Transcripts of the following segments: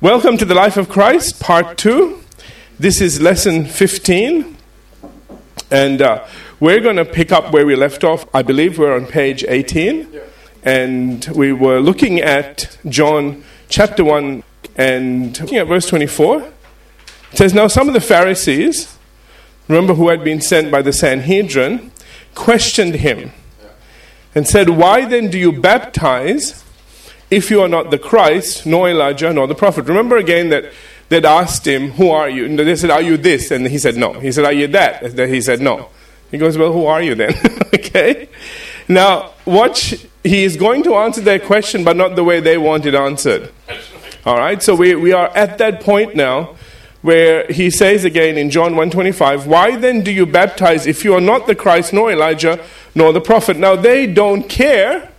Welcome to the Life of Christ, Part 2. This is lesson 15. And uh, we're going to pick up where we left off. I believe we're on page 18. And we were looking at John chapter 1 and looking at verse 24. It says, Now some of the Pharisees, remember who had been sent by the Sanhedrin, questioned him and said, Why then do you baptize if you are not the Christ, nor Elijah, nor the prophet? Remember again that they'd asked him, Who are you? And they said, Are you this? And he said, No. He said, Are you that? And he said, No. He goes, Well, who are you then? okay? Now, watch, he is going to answer their question, but not the way they want it answered. All right? So we, we are at that point now where he says again in John 1:25, "Why then do you baptize if you are not the Christ nor Elijah nor the prophet?" Now they don't care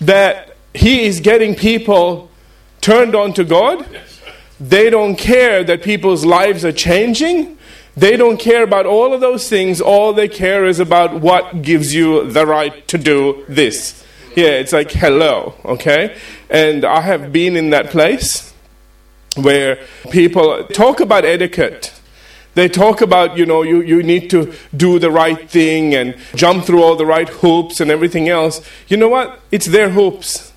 that he is getting people turned on to God. They don't care that people's lives are changing. They don't care about all of those things. All they care is about what gives you the right to do this. Yeah, it's like hello, okay? And I have been in that place where people talk about etiquette. They talk about, you know, you, you need to do the right thing and jump through all the right hoops and everything else. You know what? It's their hoops.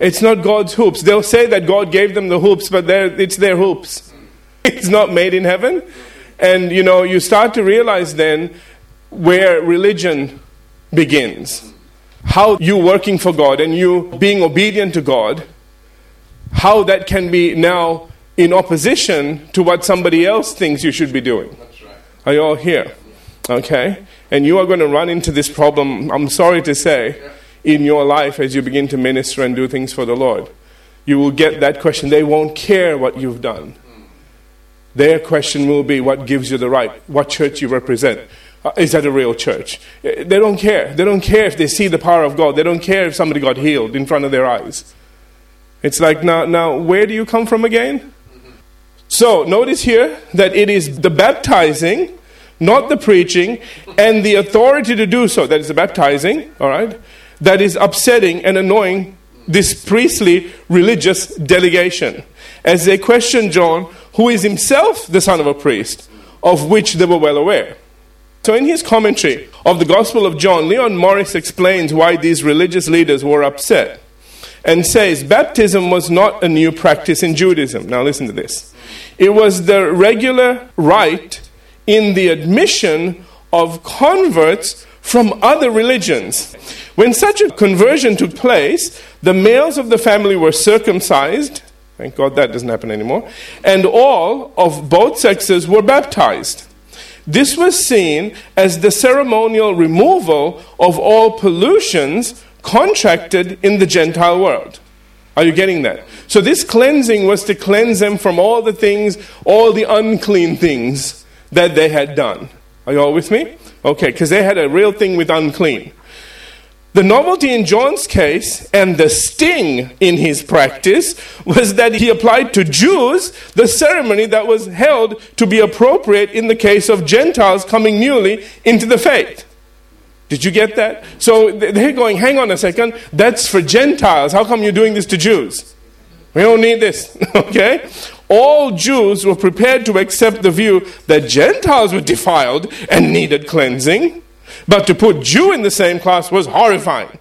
It's not God's hoops. They'll say that God gave them the hoops, but it's their hoops. It's not made in heaven. And, you know, you start to realize then where religion begins. How you working for God and you being obedient to God how that can be now in opposition to what somebody else thinks you should be doing. Are you all here? Okay? And you are going to run into this problem, I'm sorry to say, in your life as you begin to minister and do things for the Lord. You will get that question. They won't care what you've done. Their question will be what gives you the right, what church you represent. Uh, is that a real church? They don't care. They don't care if they see the power of God. They don't care if somebody got healed in front of their eyes. It's like, now, now where do you come from again? So, notice here that it is the baptizing, not the preaching, and the authority to do so, that is the baptizing, all right, that is upsetting and annoying this priestly religious delegation. As they question John, who is himself the son of a priest, of which they were well aware. So, in his commentary of the Gospel of John, Leon Morris explains why these religious leaders were upset and says baptism was not a new practice in Judaism. Now, listen to this. It was the regular rite in the admission of converts from other religions. When such a conversion took place, the males of the family were circumcised. Thank God that doesn't happen anymore. And all of both sexes were baptized. This was seen as the ceremonial removal of all pollutions contracted in the Gentile world. Are you getting that? So, this cleansing was to cleanse them from all the things, all the unclean things that they had done. Are you all with me? Okay, because they had a real thing with unclean. The novelty in John's case and the sting in his practice was that he applied to Jews the ceremony that was held to be appropriate in the case of Gentiles coming newly into the faith. Did you get that? So they're going, hang on a second, that's for Gentiles. How come you're doing this to Jews? We don't need this, okay? All Jews were prepared to accept the view that Gentiles were defiled and needed cleansing, but to put Jew in the same class was horrifying.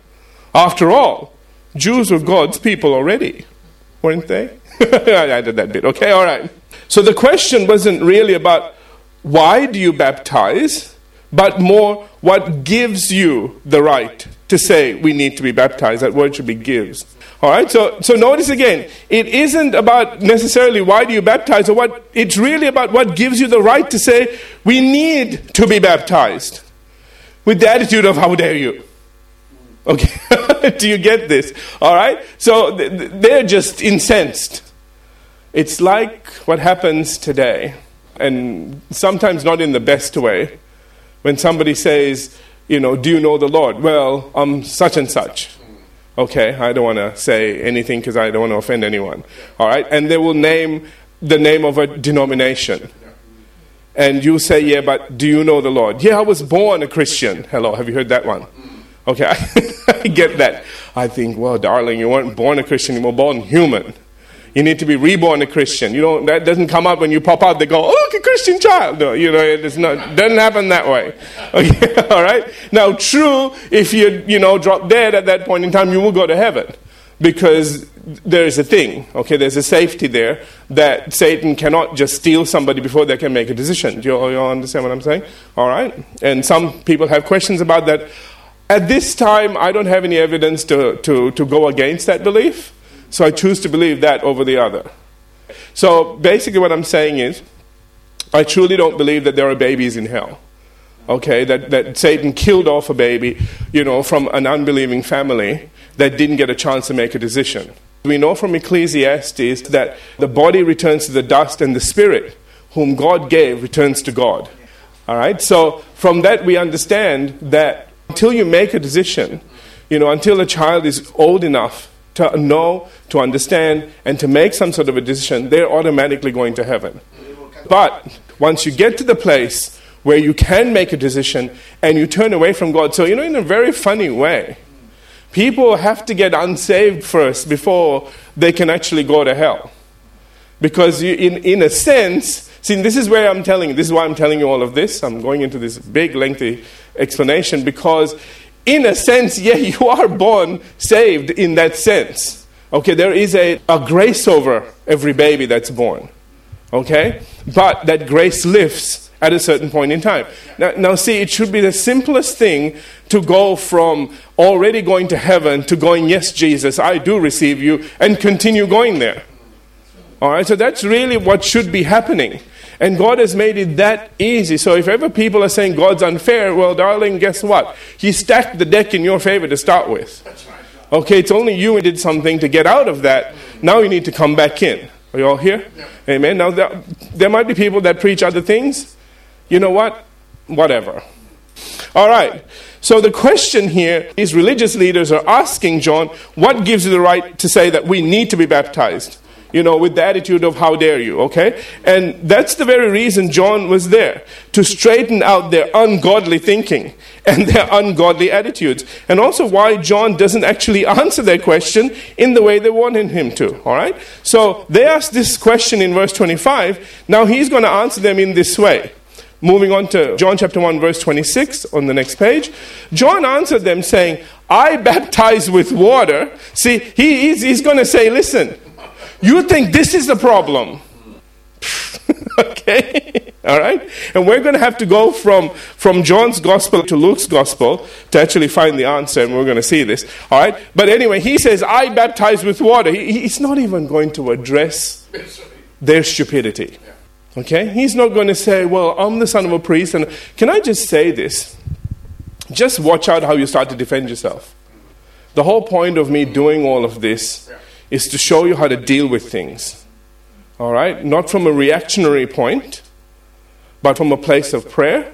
After all, Jews were God's people already, weren't they? I did that bit, okay, all right. So the question wasn't really about why do you baptize? but more what gives you the right to say we need to be baptized. That word should be gives. All right, so, so notice again, it isn't about necessarily why do you baptize, or what, it's really about what gives you the right to say we need to be baptized. With the attitude of how dare you. Okay, do you get this? All right, so they're just incensed. It's like what happens today, and sometimes not in the best way when somebody says, you know, do you know the Lord? Well, I'm such and such. Okay, I don't want to say anything because I don't want to offend anyone. All right, and they will name the name of a denomination. And you say, yeah, but do you know the Lord? Yeah, I was born a Christian. Hello, have you heard that one? Okay, I get that. I think, well, darling, you weren't born a Christian, you were born human. You need to be reborn a Christian. You don't, that doesn't come up when you pop out, they go, oh, Christian child. No, you know, it not, doesn't happen that way. Okay, all right? Now, true, if you, you know, drop dead at that point in time, you will go to heaven because there's a thing, okay, there's a safety there that Satan cannot just steal somebody before they can make a decision. Do you, you understand what I'm saying? All right? And some people have questions about that. At this time, I don't have any evidence to, to, to go against that belief. So I choose to believe that over the other. So basically, what I'm saying is, I truly don't believe that there are babies in hell. Okay, that, that Satan killed off a baby, you know, from an unbelieving family that didn't get a chance to make a decision. We know from Ecclesiastes that the body returns to the dust and the spirit, whom God gave, returns to God. All right, so from that we understand that until you make a decision, you know, until a child is old enough to know, to understand, and to make some sort of a decision, they're automatically going to heaven. But once you get to the place where you can make a decision and you turn away from God, so, you know, in a very funny way, people have to get unsaved first before they can actually go to hell. Because, you, in, in a sense, see, this is where I'm telling you, this is why I'm telling you all of this. I'm going into this big, lengthy explanation because in a sense, yeah, you are born saved in that sense. Okay, there is a, a grace over every baby that's born. Okay? But that grace lifts at a certain point in time. Now, now, see, it should be the simplest thing to go from already going to heaven to going, Yes, Jesus, I do receive you, and continue going there. All right, so that's really what should be happening. And God has made it that easy. So if ever people are saying God's unfair, well, darling, guess what? He stacked the deck in your favor to start with. Okay, it's only you who did something to get out of that. Now you need to come back in. Are you all here? Amen. Now, there, there might be people that preach other things. You know what? Whatever. All right. So the question here is religious leaders are asking John, what gives you the right to say that we need to be baptized? You know, with the attitude of how dare you, okay? And that's the very reason John was there, to straighten out their ungodly thinking and their ungodly attitudes. And also why John doesn't actually answer their question in the way they wanted him to, all right? So they asked this question in verse 25. Now he's going to answer them in this way. Moving on to John chapter 1, verse 26 on the next page. John answered them saying, I baptize with water. See, he, he's, he's going to say, listen, you think this is the problem. okay? All right? And we're going to have to go from, from John's gospel to Luke's gospel to actually find the answer, and we're going to see this. All right? But anyway, he says, I baptize with water. He, he's not even going to address their stupidity. Okay? He's not going to say, Well, I'm the son of a priest. And can I just say this? Just watch out how you start to defend yourself. The whole point of me doing all of this is to show you how to deal with things. All right? Not from a reactionary point, but from a place of prayer,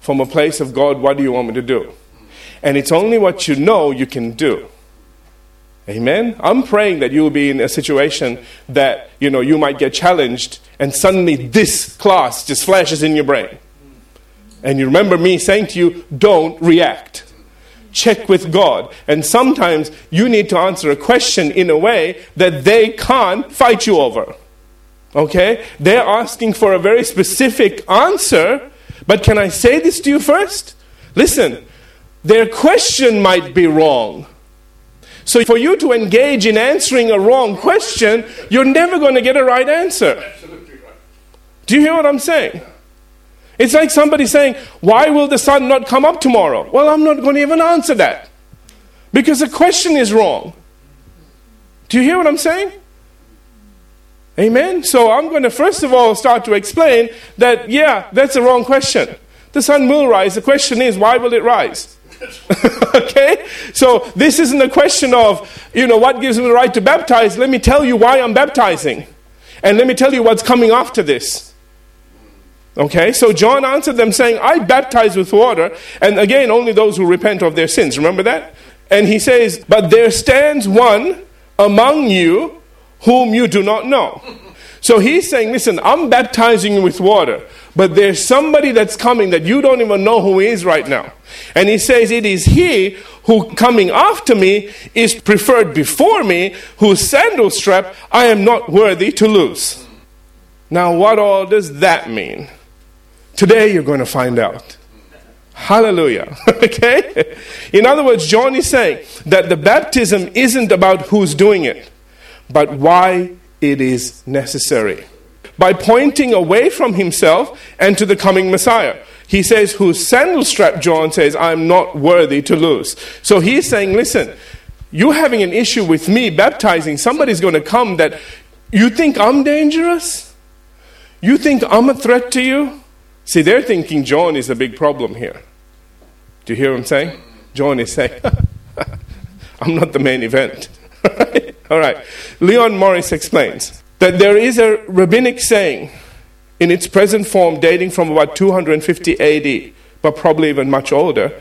from a place of God, what do you want me to do? And it's only what you know you can do. Amen. I'm praying that you will be in a situation that, you know, you might get challenged and suddenly this class just flashes in your brain. And you remember me saying to you, don't react check with God. And sometimes you need to answer a question in a way that they can't fight you over. Okay? They're asking for a very specific answer, but can I say this to you first? Listen, their question might be wrong. So, for you to engage in answering a wrong question, you're never going to get a right answer. Do you hear what I'm saying? It's like somebody saying, Why will the sun not come up tomorrow? Well, I'm not going to even answer that because the question is wrong. Do you hear what I'm saying? Amen? So I'm going to first of all start to explain that, yeah, that's a wrong question. The sun will rise. The question is, why will it rise? okay? So this isn't a question of, you know, what gives me the right to baptize. Let me tell you why I'm baptizing. And let me tell you what's coming after this. Okay, so John answered them saying, I baptize with water, and again, only those who repent of their sins. Remember that? And he says, But there stands one among you whom you do not know. So he's saying, Listen, I'm baptizing you with water, but there's somebody that's coming that you don't even know who is right now. And he says, It is he who coming after me is preferred before me, whose sandal strap I am not worthy to loose. Now, what all does that mean? Today you're going to find out. Hallelujah. okay? In other words, John is saying that the baptism isn't about who's doing it, but why it is necessary. By pointing away from himself and to the coming Messiah. He says, whose sandal strap, John says, I'm not worthy to lose. So he's saying, listen, you're having an issue with me baptizing. Somebody's going to come that you think I'm dangerous? You think I'm a threat to you? See, they're thinking John is a big problem here. Do you hear what I'm saying? John is saying, I'm not the main event. All right. Leon Morris explains that there is a rabbinic saying in its present form dating from about 250 AD, but probably even much older.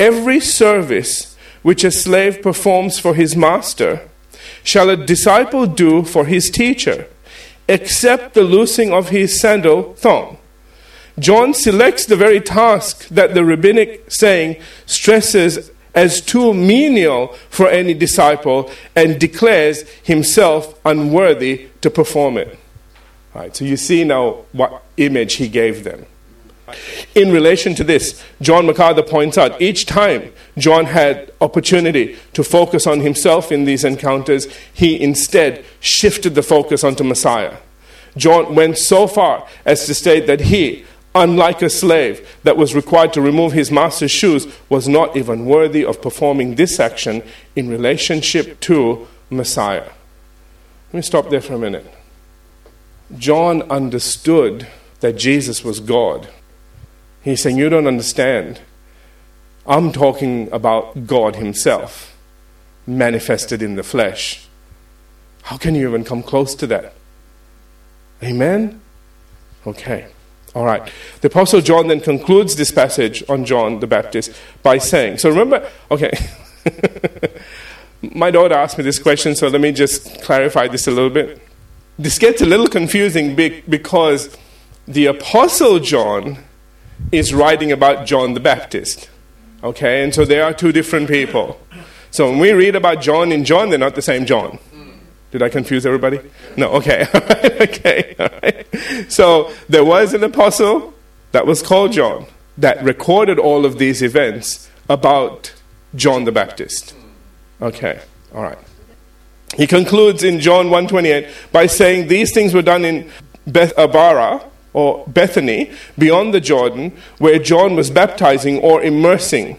Every service which a slave performs for his master shall a disciple do for his teacher, except the loosing of his sandal thong. John selects the very task that the rabbinic saying stresses as too menial for any disciple and declares himself unworthy to perform it. Right, so you see now what image he gave them. In relation to this, John MacArthur points out each time John had opportunity to focus on himself in these encounters, he instead shifted the focus onto Messiah. John went so far as to state that he, unlike a slave that was required to remove his master's shoes, was not even worthy of performing this action in relationship to Messiah. Let me stop there for a minute. John understood that Jesus was God. He's saying, You don't understand. I'm talking about God Himself, manifested in the flesh. How can you even come close to that? Amen? Okay. All right. The Apostle John then concludes this passage on John the Baptist by saying, so remember, okay. My daughter asked me this question, so let me just clarify this a little bit. This gets a little confusing because the Apostle John is writing about John the Baptist. Okay, and so there are two different people. So when we read about John in John, they're not the same John. Did I confuse everybody? No, okay. okay. All right. So there was an apostle that was called John that recorded all of these events about John the Baptist. Okay. All right. He concludes in John 1:28 by saying these things were done in Bethabara or Bethany beyond the Jordan where John was baptizing or immersing.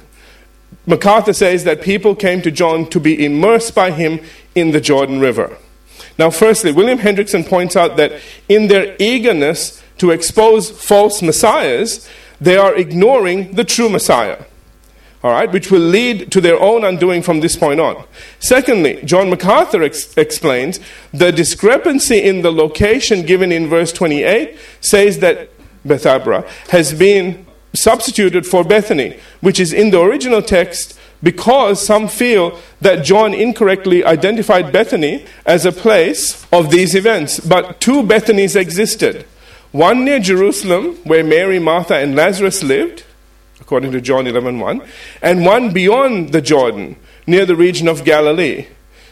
MacArthur says that people came to John to be immersed by him in the Jordan River. Now, firstly, William Hendriksen points out that in their eagerness to expose false messiahs, they are ignoring the true Messiah. All right, which will lead to their own undoing from this point on. Secondly, John MacArthur ex- explains the discrepancy in the location given in verse 28 says that Bethabara has been substituted for Bethany, which is in the original text because some feel that John incorrectly identified Bethany as a place of these events. But two Bethanys existed one near Jerusalem, where Mary, Martha, and Lazarus lived, according to John 11 1, and one beyond the Jordan, near the region of Galilee.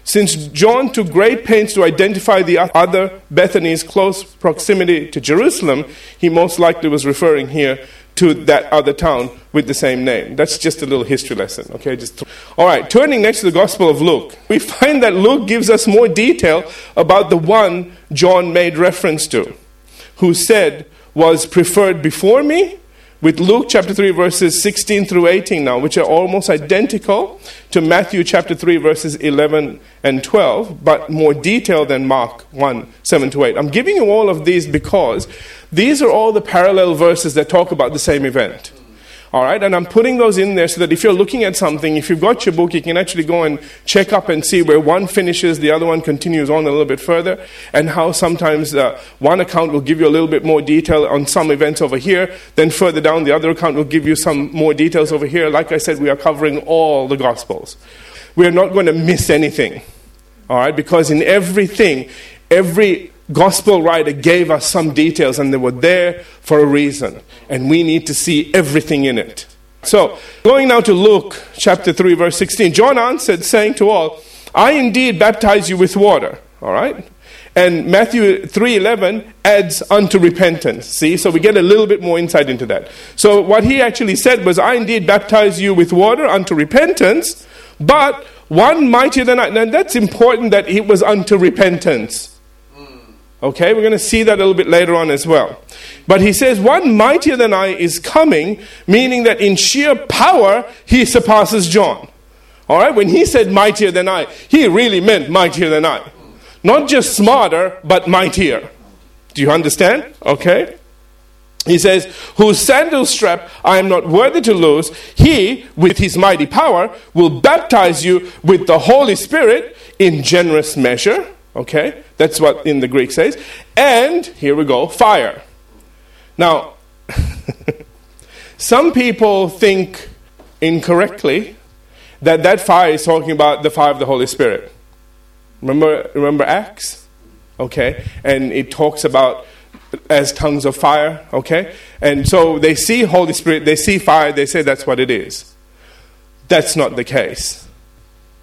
Since John took great pains to identify the other Bethany's close proximity to Jerusalem, he most likely was referring here to that other town with the same name. That's just a little history lesson, okay? Just All right, turning next to the Gospel of Luke, we find that Luke gives us more detail about the one John made reference to, who said was preferred before me with Luke chapter 3, verses 16 through 18 now, which are almost identical to Matthew chapter 3, verses 11 and 12, but more detailed than Mark 1, 7 to 8. I'm giving you all of these because these are all the parallel verses that talk about the same event. All right, and I'm putting those in there so that if you're looking at something, if you've got your book, you can actually go and check up and see where one finishes, the other one continues on a little bit further, and how sometimes uh, one account will give you a little bit more detail on some events over here, then further down, the other account will give you some more details over here. Like I said, we are covering all the Gospels. We are not going to miss anything. All right, because in everything, every gospel writer gave us some details, and they were there for a reason. And we need to see everything in it. So, going now to Luke chapter 3, verse 16, John answered, saying to all, I indeed baptize you with water. All right? And Matthew 3:11 adds unto repentance. See? So we get a little bit more insight into that. So what he actually said was I indeed baptize you with water unto repentance, but one mightier than I. And that's important that it was unto repentance. Okay, we're going to see that a little bit later on as well. But he says, One mightier than I is coming, meaning that in sheer power, he surpasses John. All right, when he said mightier than I, he really meant mightier than I. Not just smarter, but mightier. Do you understand? Okay. He says, Whose sandal strap I am not worthy to lose, he, with his mighty power, will baptize you with the Holy Spirit in generous measure. Okay, that's what in the Greek says. And, here we go, fire. Now, some people think incorrectly that that fire is talking about the fire of the Holy Spirit. Remember, remember Acts? Okay? And it talks about as tongues of fire, okay? And so they see Holy Spirit, they see fire, they say that's what it is. That's not the case.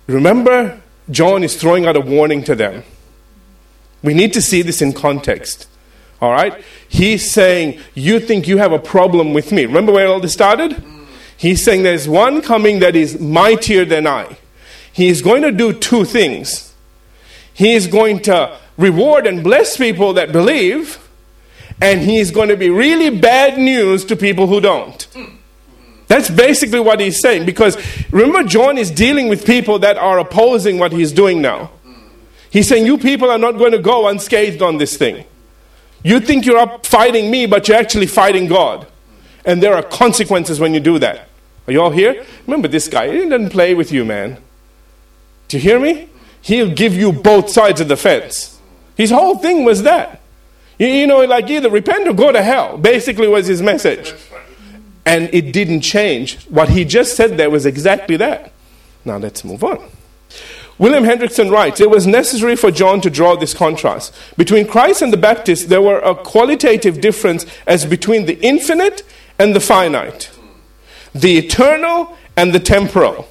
Remember, John is throwing out a warning to them. We need to see this in context. All right? He's saying, You think you have a problem with me. Remember where all this started? He's saying there's one coming that is mightier than I. He's going to do two things. He is going to reward and bless people that believe, and he's going to be really bad news to people who don't. That's basically what he's saying. Because remember, John is dealing with people that are opposing what he's doing now. He's saying, You people are not going to go unscathed on this thing. You think you're up fighting me, but you're actually fighting God. And there are consequences when you do that. Are you all here? Remember this guy, he doesn't play with you, man. Do you hear me? he'll give you both sides of the fence. His whole thing was that. You, you know, like either repent or go to hell, basically, was his message. And it didn't change. What he just said there was exactly that. Now let's move on. William Hendriksen writes It was necessary for John to draw this contrast. Between Christ and the Baptist, there were a qualitative difference as between the infinite and the finite, the eternal and the temporal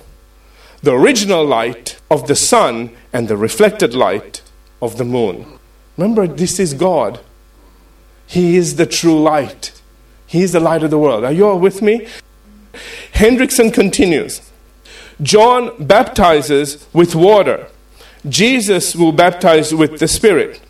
the original light of the sun and the reflected light of the moon. Remember, this is God. He is the true light. He is the light of the world. Are you all with me? Hendriksen continues John baptizes with water, Jesus will baptize with the Spirit.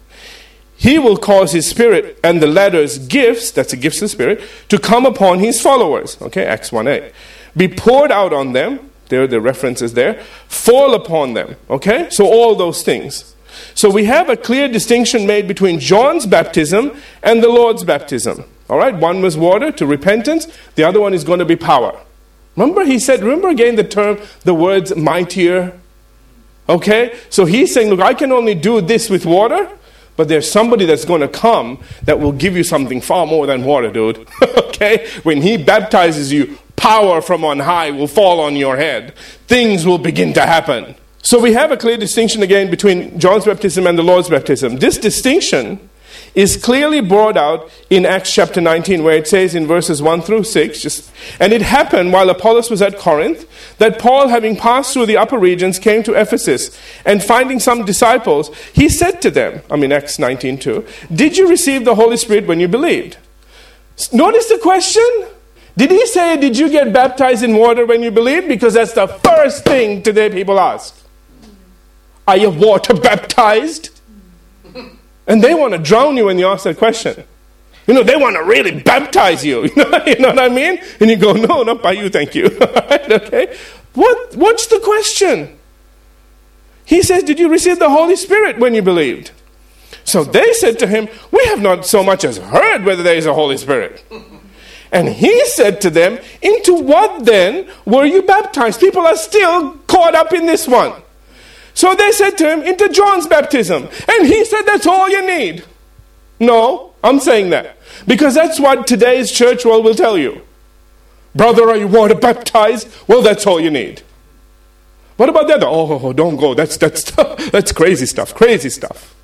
He will cause his spirit and the latter's gifts, that's the gifts of the spirit, to come upon his followers. Okay, Acts 1 8. Be poured out on them there, the references there, fall upon them. Okay? So all those things. So we have a clear distinction made between John's baptism and the Lord's baptism. All right? One was water to repentance, the other one is going to be power. Remember, he said, remember again the term, the words mightier? Okay? So he's saying, look, I can only do this with water, but there's somebody that's going to come that will give you something far more than water, dude. okay? When he baptizes you, power from on high will fall on your head. Things will begin to happen. So we have a clear distinction again between John's baptism and the Lord's baptism. This distinction is clearly brought out in Acts chapter 19, where it says in verses 1 through 6, just, and it happened while Apollos was at Corinth, that Paul, having passed through the upper regions, came to Ephesus, and finding some disciples, he said to them, I mean, Acts 19 2, Did you receive the Holy Spirit when you believed? Notice the question. Did he say, Did you get baptized in water when you believed? Because that's the first thing today people ask. Are you water baptized? And they want to drown you when you ask that question. You know, they want to really baptize you. You know, you know what I mean? And you go, No, not by you, thank you. okay? What, what's the question? He says, Did you receive the Holy Spirit when you believed? So they said to him, We have not so much as heard whether there is a Holy Spirit. And he said to them, Into what then were you baptized? People are still caught up in this one. So they said to him, Into John's baptism. And he said, That's all you need. No, I'm saying that. Because that's what today's church world will tell you. Brother, are you water baptized? Well, that's all you need. What about other? Oh, don't go. That's, that's, that's crazy stuff. Crazy stuff.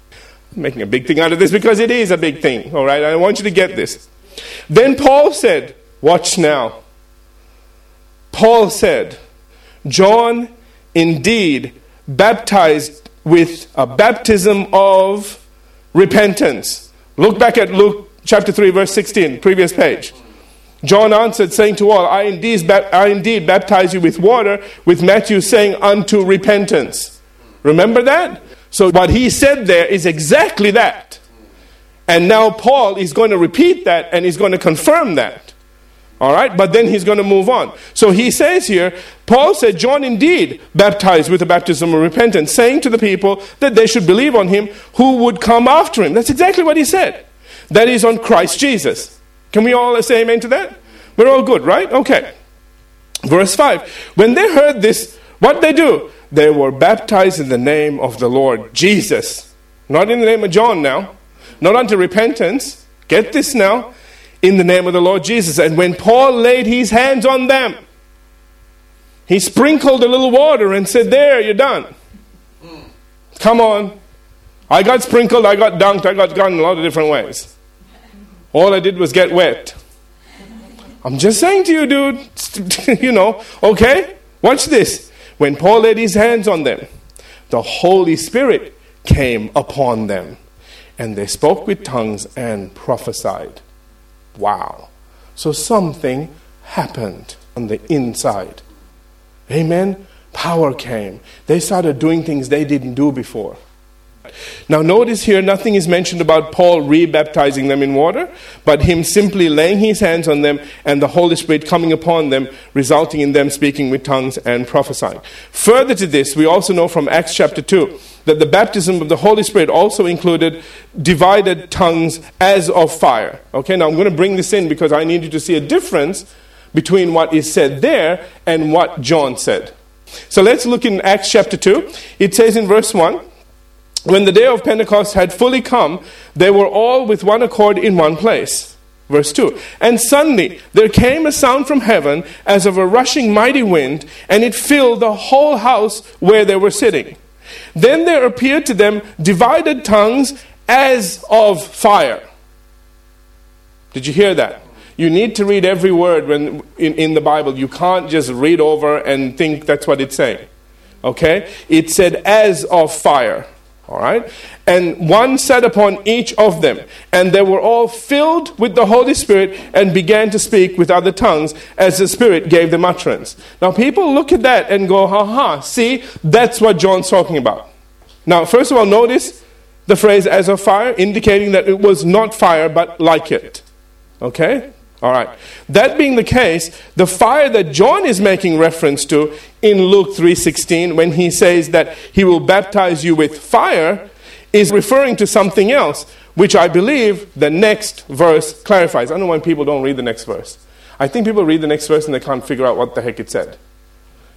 I'm making a big thing out of this because it is a big thing, all right? I want you to get this. Then Paul said, Watch now. Paul said, John indeed baptized with a baptism of repentance. Look back at Luke chapter 3, verse 16, previous page. John answered, saying to all, I indeed, I indeed baptize you with water, with Matthew saying, unto repentance. Remember that? So, what he said there is exactly that. And now Paul is going to repeat that and he's going to confirm that. All right, but then he's going to move on. So he says here, Paul said, John indeed baptized with the baptism of repentance, saying to the people that they should believe on him who would come after him. That's exactly what he said. That is on Christ Jesus. Can we all say amen to that? We're all good, right? Okay. Verse 5. When they heard this, what they do? They were baptized in the name of the Lord Jesus. Not in the name of John now. Not unto repentance. Get this now in the name of the Lord Jesus. And when Paul laid his hands on them, he sprinkled a little water and said, There, you're done. Come on. I got sprinkled, I got dunked, I got gone in a lot of different ways. All I did was get wet. I'm just saying to you, dude, you know, okay? Watch this. When Paul laid his hands on them, the Holy Spirit came upon them, and they spoke with tongues and prophesied. Wow. So something happened on the inside. Amen. Power came. They started doing things they didn't do before. Now, notice here, nothing is mentioned about Paul rebaptizing them in water, but him simply laying his hands on them and the Holy Spirit coming upon them, resulting in them speaking with tongues and prophesying. Further to this, we also know from Acts chapter 2 that the baptism of the Holy Spirit also included divided tongues as of fire. Okay, now I'm going to bring this in because I need you to see a difference between what is said there and what John said. So let's look in Acts chapter 2. It says in verse 1 when the day of Pentecost had fully come, they were all with one accord in one place. Verse 2 And suddenly there came a sound from heaven as of a rushing mighty wind, and it filled the whole house where they were sitting. Then there appeared to them divided tongues as of fire. Did you hear that? You need to read every word when, in, in the Bible. You can't just read over and think that's what it's saying. Okay? It said as of fire. All right? And one sat upon each of them, and they were all filled with the Holy Spirit and began to speak with other tongues as the Spirit gave them utterance. Now, people look at that and go, ha ha, see, that's what John's talking about. Now, first of all, notice the phrase as of fire, indicating that it was not fire, but like it. Okay? All right. That being the case, the fire that John is making reference to in Luke 3:16 when he says that he will baptize you with fire is referring to something else, which I believe the next verse clarifies. I don't know why people don't read the next verse. I think people read the next verse and they can't figure out what the heck it said.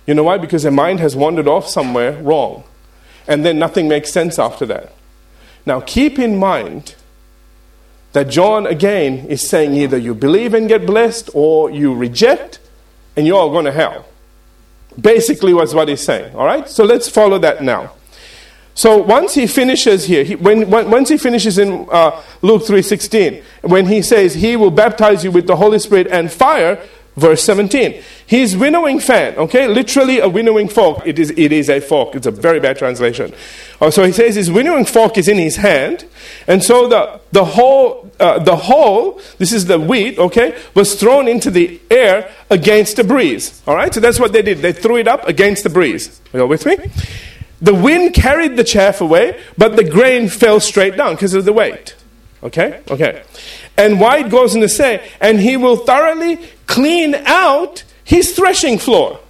You know why? Because their mind has wandered off somewhere wrong. And then nothing makes sense after that. Now keep in mind that John again is saying either you believe and get blessed or you reject and you're all going to hell. Basically, was what he's saying. All right? So let's follow that now. So once he finishes here, he, when, when, once he finishes in uh, Luke 3.16, when he says he will baptize you with the Holy Spirit and fire, verse 17. He's winnowing fan, okay? Literally a winnowing fork. It is, it is a fork. It's a very bad translation. Oh, so he says his winnowing fork is in his hand. And so the, the whole, uh, the whole, this is the wheat, okay, was thrown into the air against the breeze. All right? So that's what they did. They threw it up against the breeze. Are you all with me? The wind carried the chaff away, but the grain fell straight down because of the weight. Okay? Okay. And White goes on to say, and he will thoroughly clean out his threshing floor.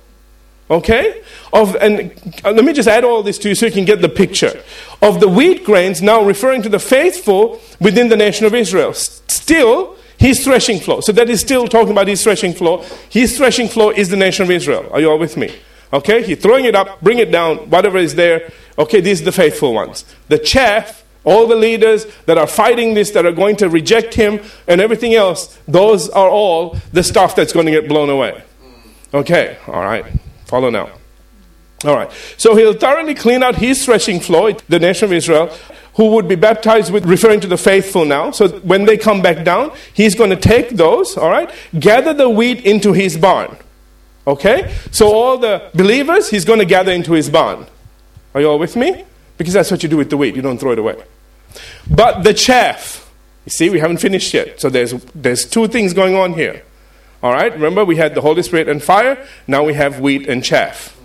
Okay? Of, and uh, let me just add all this to you so you can get the picture. Of the wheat grains now referring to the faithful within the nation of Israel. Still, his threshing floor. So that is still talking about his threshing floor. His threshing floor is the nation of Israel. Are you all with me? Okay? He's throwing it up, bring it down, whatever is there. Okay, these are the faithful ones. The chaff all the leaders that are fighting this, that are going to reject him, and everything else, those are all the stuff that's going to get blown away. Okay, all right. Follow now. All right. So he'll thoroughly clean out his threshing floor, the nation of Israel, who would be baptized with, referring to the faithful now. So when they come back down, he's going to take those, all right, gather the wheat into his barn. Okay? So all the believers, he's going to gather into his barn. Are you all with me? Because that's what you do with the wheat, you don't throw it away. But the chaff, you see, we haven't finished yet. So there's, there's two things going on here. All right? Remember, we had the Holy Spirit and fire. Now we have wheat and chaff.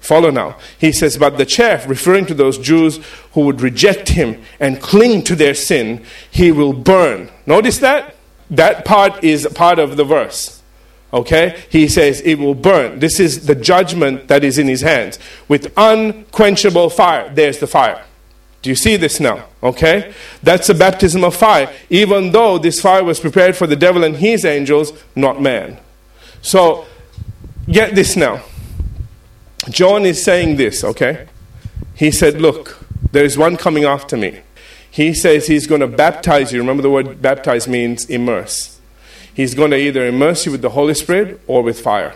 Follow now. He says, But the chaff, referring to those Jews who would reject him and cling to their sin, he will burn. Notice that? That part is part of the verse. Okay? He says, It will burn. This is the judgment that is in his hands. With unquenchable fire. There's the fire. Do you see this now? Okay? That's a baptism of fire, even though this fire was prepared for the devil and his angels, not man. So, get this now. John is saying this, okay? He said, Look, there is one coming after me. He says he's going to baptize you. Remember, the word baptize means immerse. He's going to either immerse you with the Holy Spirit or with fire.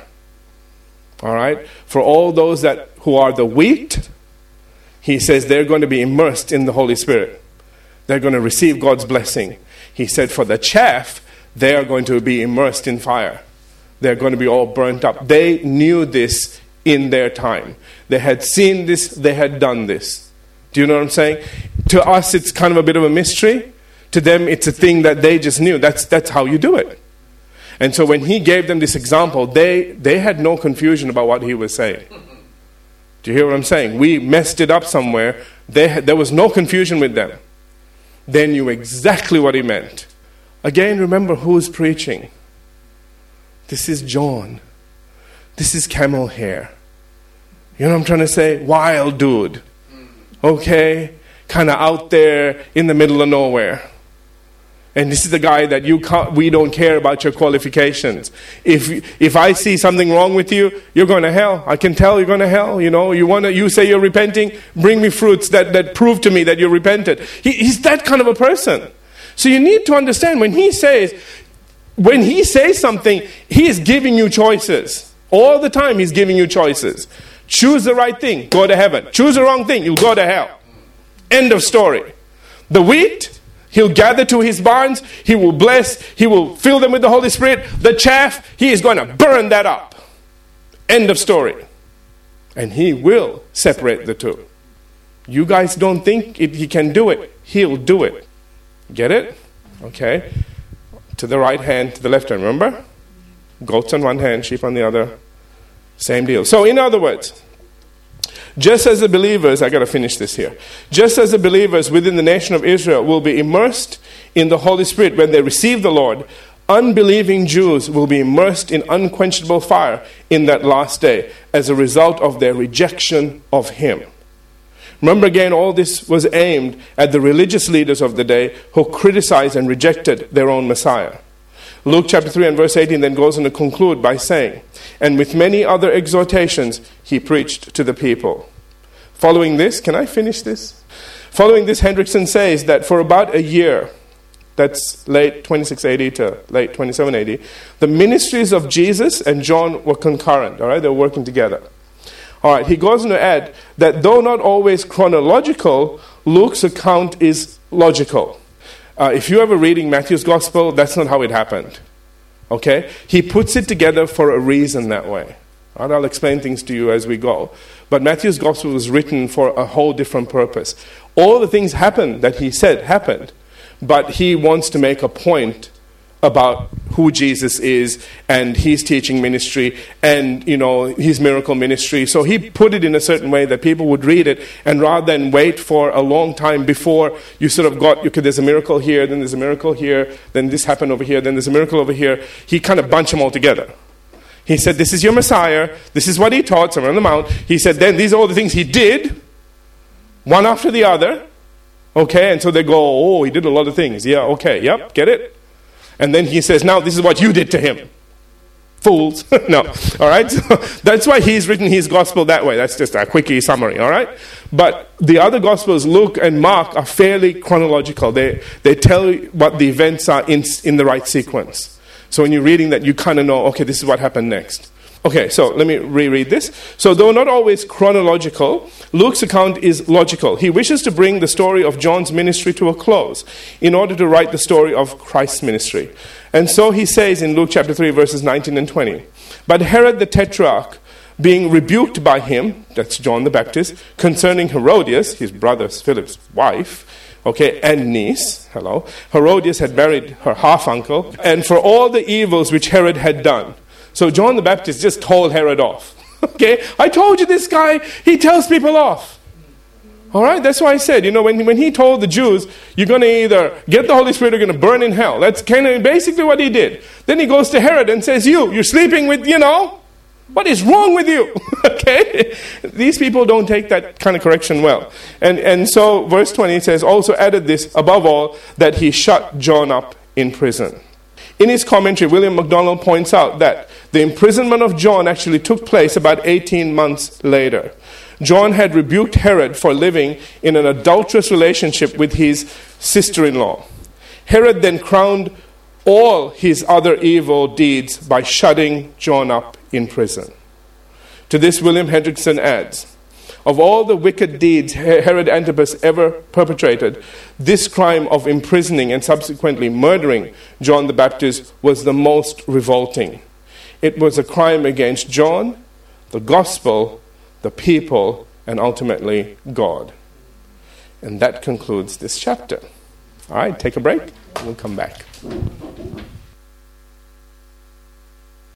All right? For all those that who are the wheat, he says they're going to be immersed in the Holy Spirit. They're going to receive God's blessing. He said, for the chaff, they are going to be immersed in fire. They're going to be all burnt up. They knew this in their time. They had seen this, they had done this. Do you know what I'm saying? To us, it's kind of a bit of a mystery. To them, it's a thing that they just knew. That's, that's how you do it. And so when he gave them this example, they, they had no confusion about what he was saying. Do you hear what I'm saying? We messed it up somewhere. They, there was no confusion with them. They knew exactly what he meant. Again, remember who's preaching. This is John. This is camel hair. You know what I'm trying to say? Wild dude. Okay? Kind of out there in the middle of nowhere. And this is the guy that you we don't care about your qualifications. If, if I see something wrong with you, you're going to hell. I can tell you're going to hell. You know, you, wanna, you say you're repenting, bring me fruits that, that prove to me that you're repented. He, he's that kind of a person. So you need to understand when he says, when he says something, he is giving you choices. All the time, he's giving you choices. Choose the right thing, go to heaven. Choose the wrong thing, you'll go to hell. End of story. The wheat, He'll gather to his barns. He will bless. He will fill them with the Holy Spirit. The chaff, he is going to burn that up. End of story. And he will separate the two. You guys don't think he can do it. He'll do it. Get it? Okay. To the right hand, to the left hand. Remember? Goats on one hand, sheep on the other. Same deal. So, in other words, just as the believers, I got to finish this here. Just as the believers within the nation of Israel will be immersed in the Holy Spirit when they receive the Lord, unbelieving Jews will be immersed in unquenchable fire in that last day as a result of their rejection of Him. Remember again, all this was aimed at the religious leaders of the day who criticized and rejected their own Messiah. Luke chapter 3 and verse 18 then goes on to conclude by saying, And with many other exhortations, he preached to the people. Following this, can I finish this? Following this, Hendriksen says that for about a year, that's late 2680 to late 2780, the ministries of Jesus and John were concurrent, all right? They were working together. All right, he goes on to add that though not always chronological, Luke's account is logical. Uh, if you're ever reading Matthew's gospel, that's not how it happened. Okay? He puts it together for a reason that way. And I'll explain things to you as we go. But Matthew's gospel was written for a whole different purpose. All the things happened that he said happened, but he wants to make a point about who Jesus is and his teaching ministry and you know his miracle ministry. So he put it in a certain way that people would read it and rather than wait for a long time before you sort of got okay, there's a miracle here, then there's a miracle here, then this happened over here, then there's a miracle over here. He kind of bunched them all together. He said, This is your Messiah, this is what he taught, somewhere on the mount. He said, Then these are all the things he did, one after the other. Okay, and so they go, Oh, he did a lot of things. Yeah, okay, yep, get it? And then he says, Now this is what you did to him. Fools. no. All right? So that's why he's written his gospel that way. That's just a quickie summary. All right? But the other gospels, Luke and Mark, are fairly chronological. They, they tell what the events are in, in the right sequence. So when you're reading that, you kind of know, okay, this is what happened next. Okay, so let me reread this. So, though not always chronological, Luke's account is logical. He wishes to bring the story of John's ministry to a close in order to write the story of Christ's ministry. And so he says in Luke chapter 3, verses 19 and 20 But Herod the Tetrarch, being rebuked by him, that's John the Baptist, concerning Herodias, his brother Philip's wife, okay, and niece, hello, Herodias had married her half uncle, and for all the evils which Herod had done. So John the Baptist just told Herod off. okay, I told you this guy, he tells people off. All right, that's why I said, you know, when, when he told the Jews, you're going to either get the Holy Spirit or you're going to burn in hell. That's kind of basically what he did. Then he goes to Herod and says, You, you're sleeping with, you know, what is wrong with you? okay? These people don't take that kind of correction well. And, and so, verse 20 says, Also added this, above all, that he shut John up in prison. In his commentary, William MacDonald points out that the imprisonment of John actually took place about 18 months later. John had rebuked Herod for living in an adulterous relationship with his sister in law. Herod then crowned all his other evil deeds by shutting John up in prison. To this, William Hendriksen adds of all the wicked deeds Herod Antipas ever perpetrated, this crime of imprisoning and subsequently murdering John the Baptist was the most revolting. It was a crime against John, the gospel, the people, and ultimately God. And that concludes this chapter. All right, take a break. We'll come back.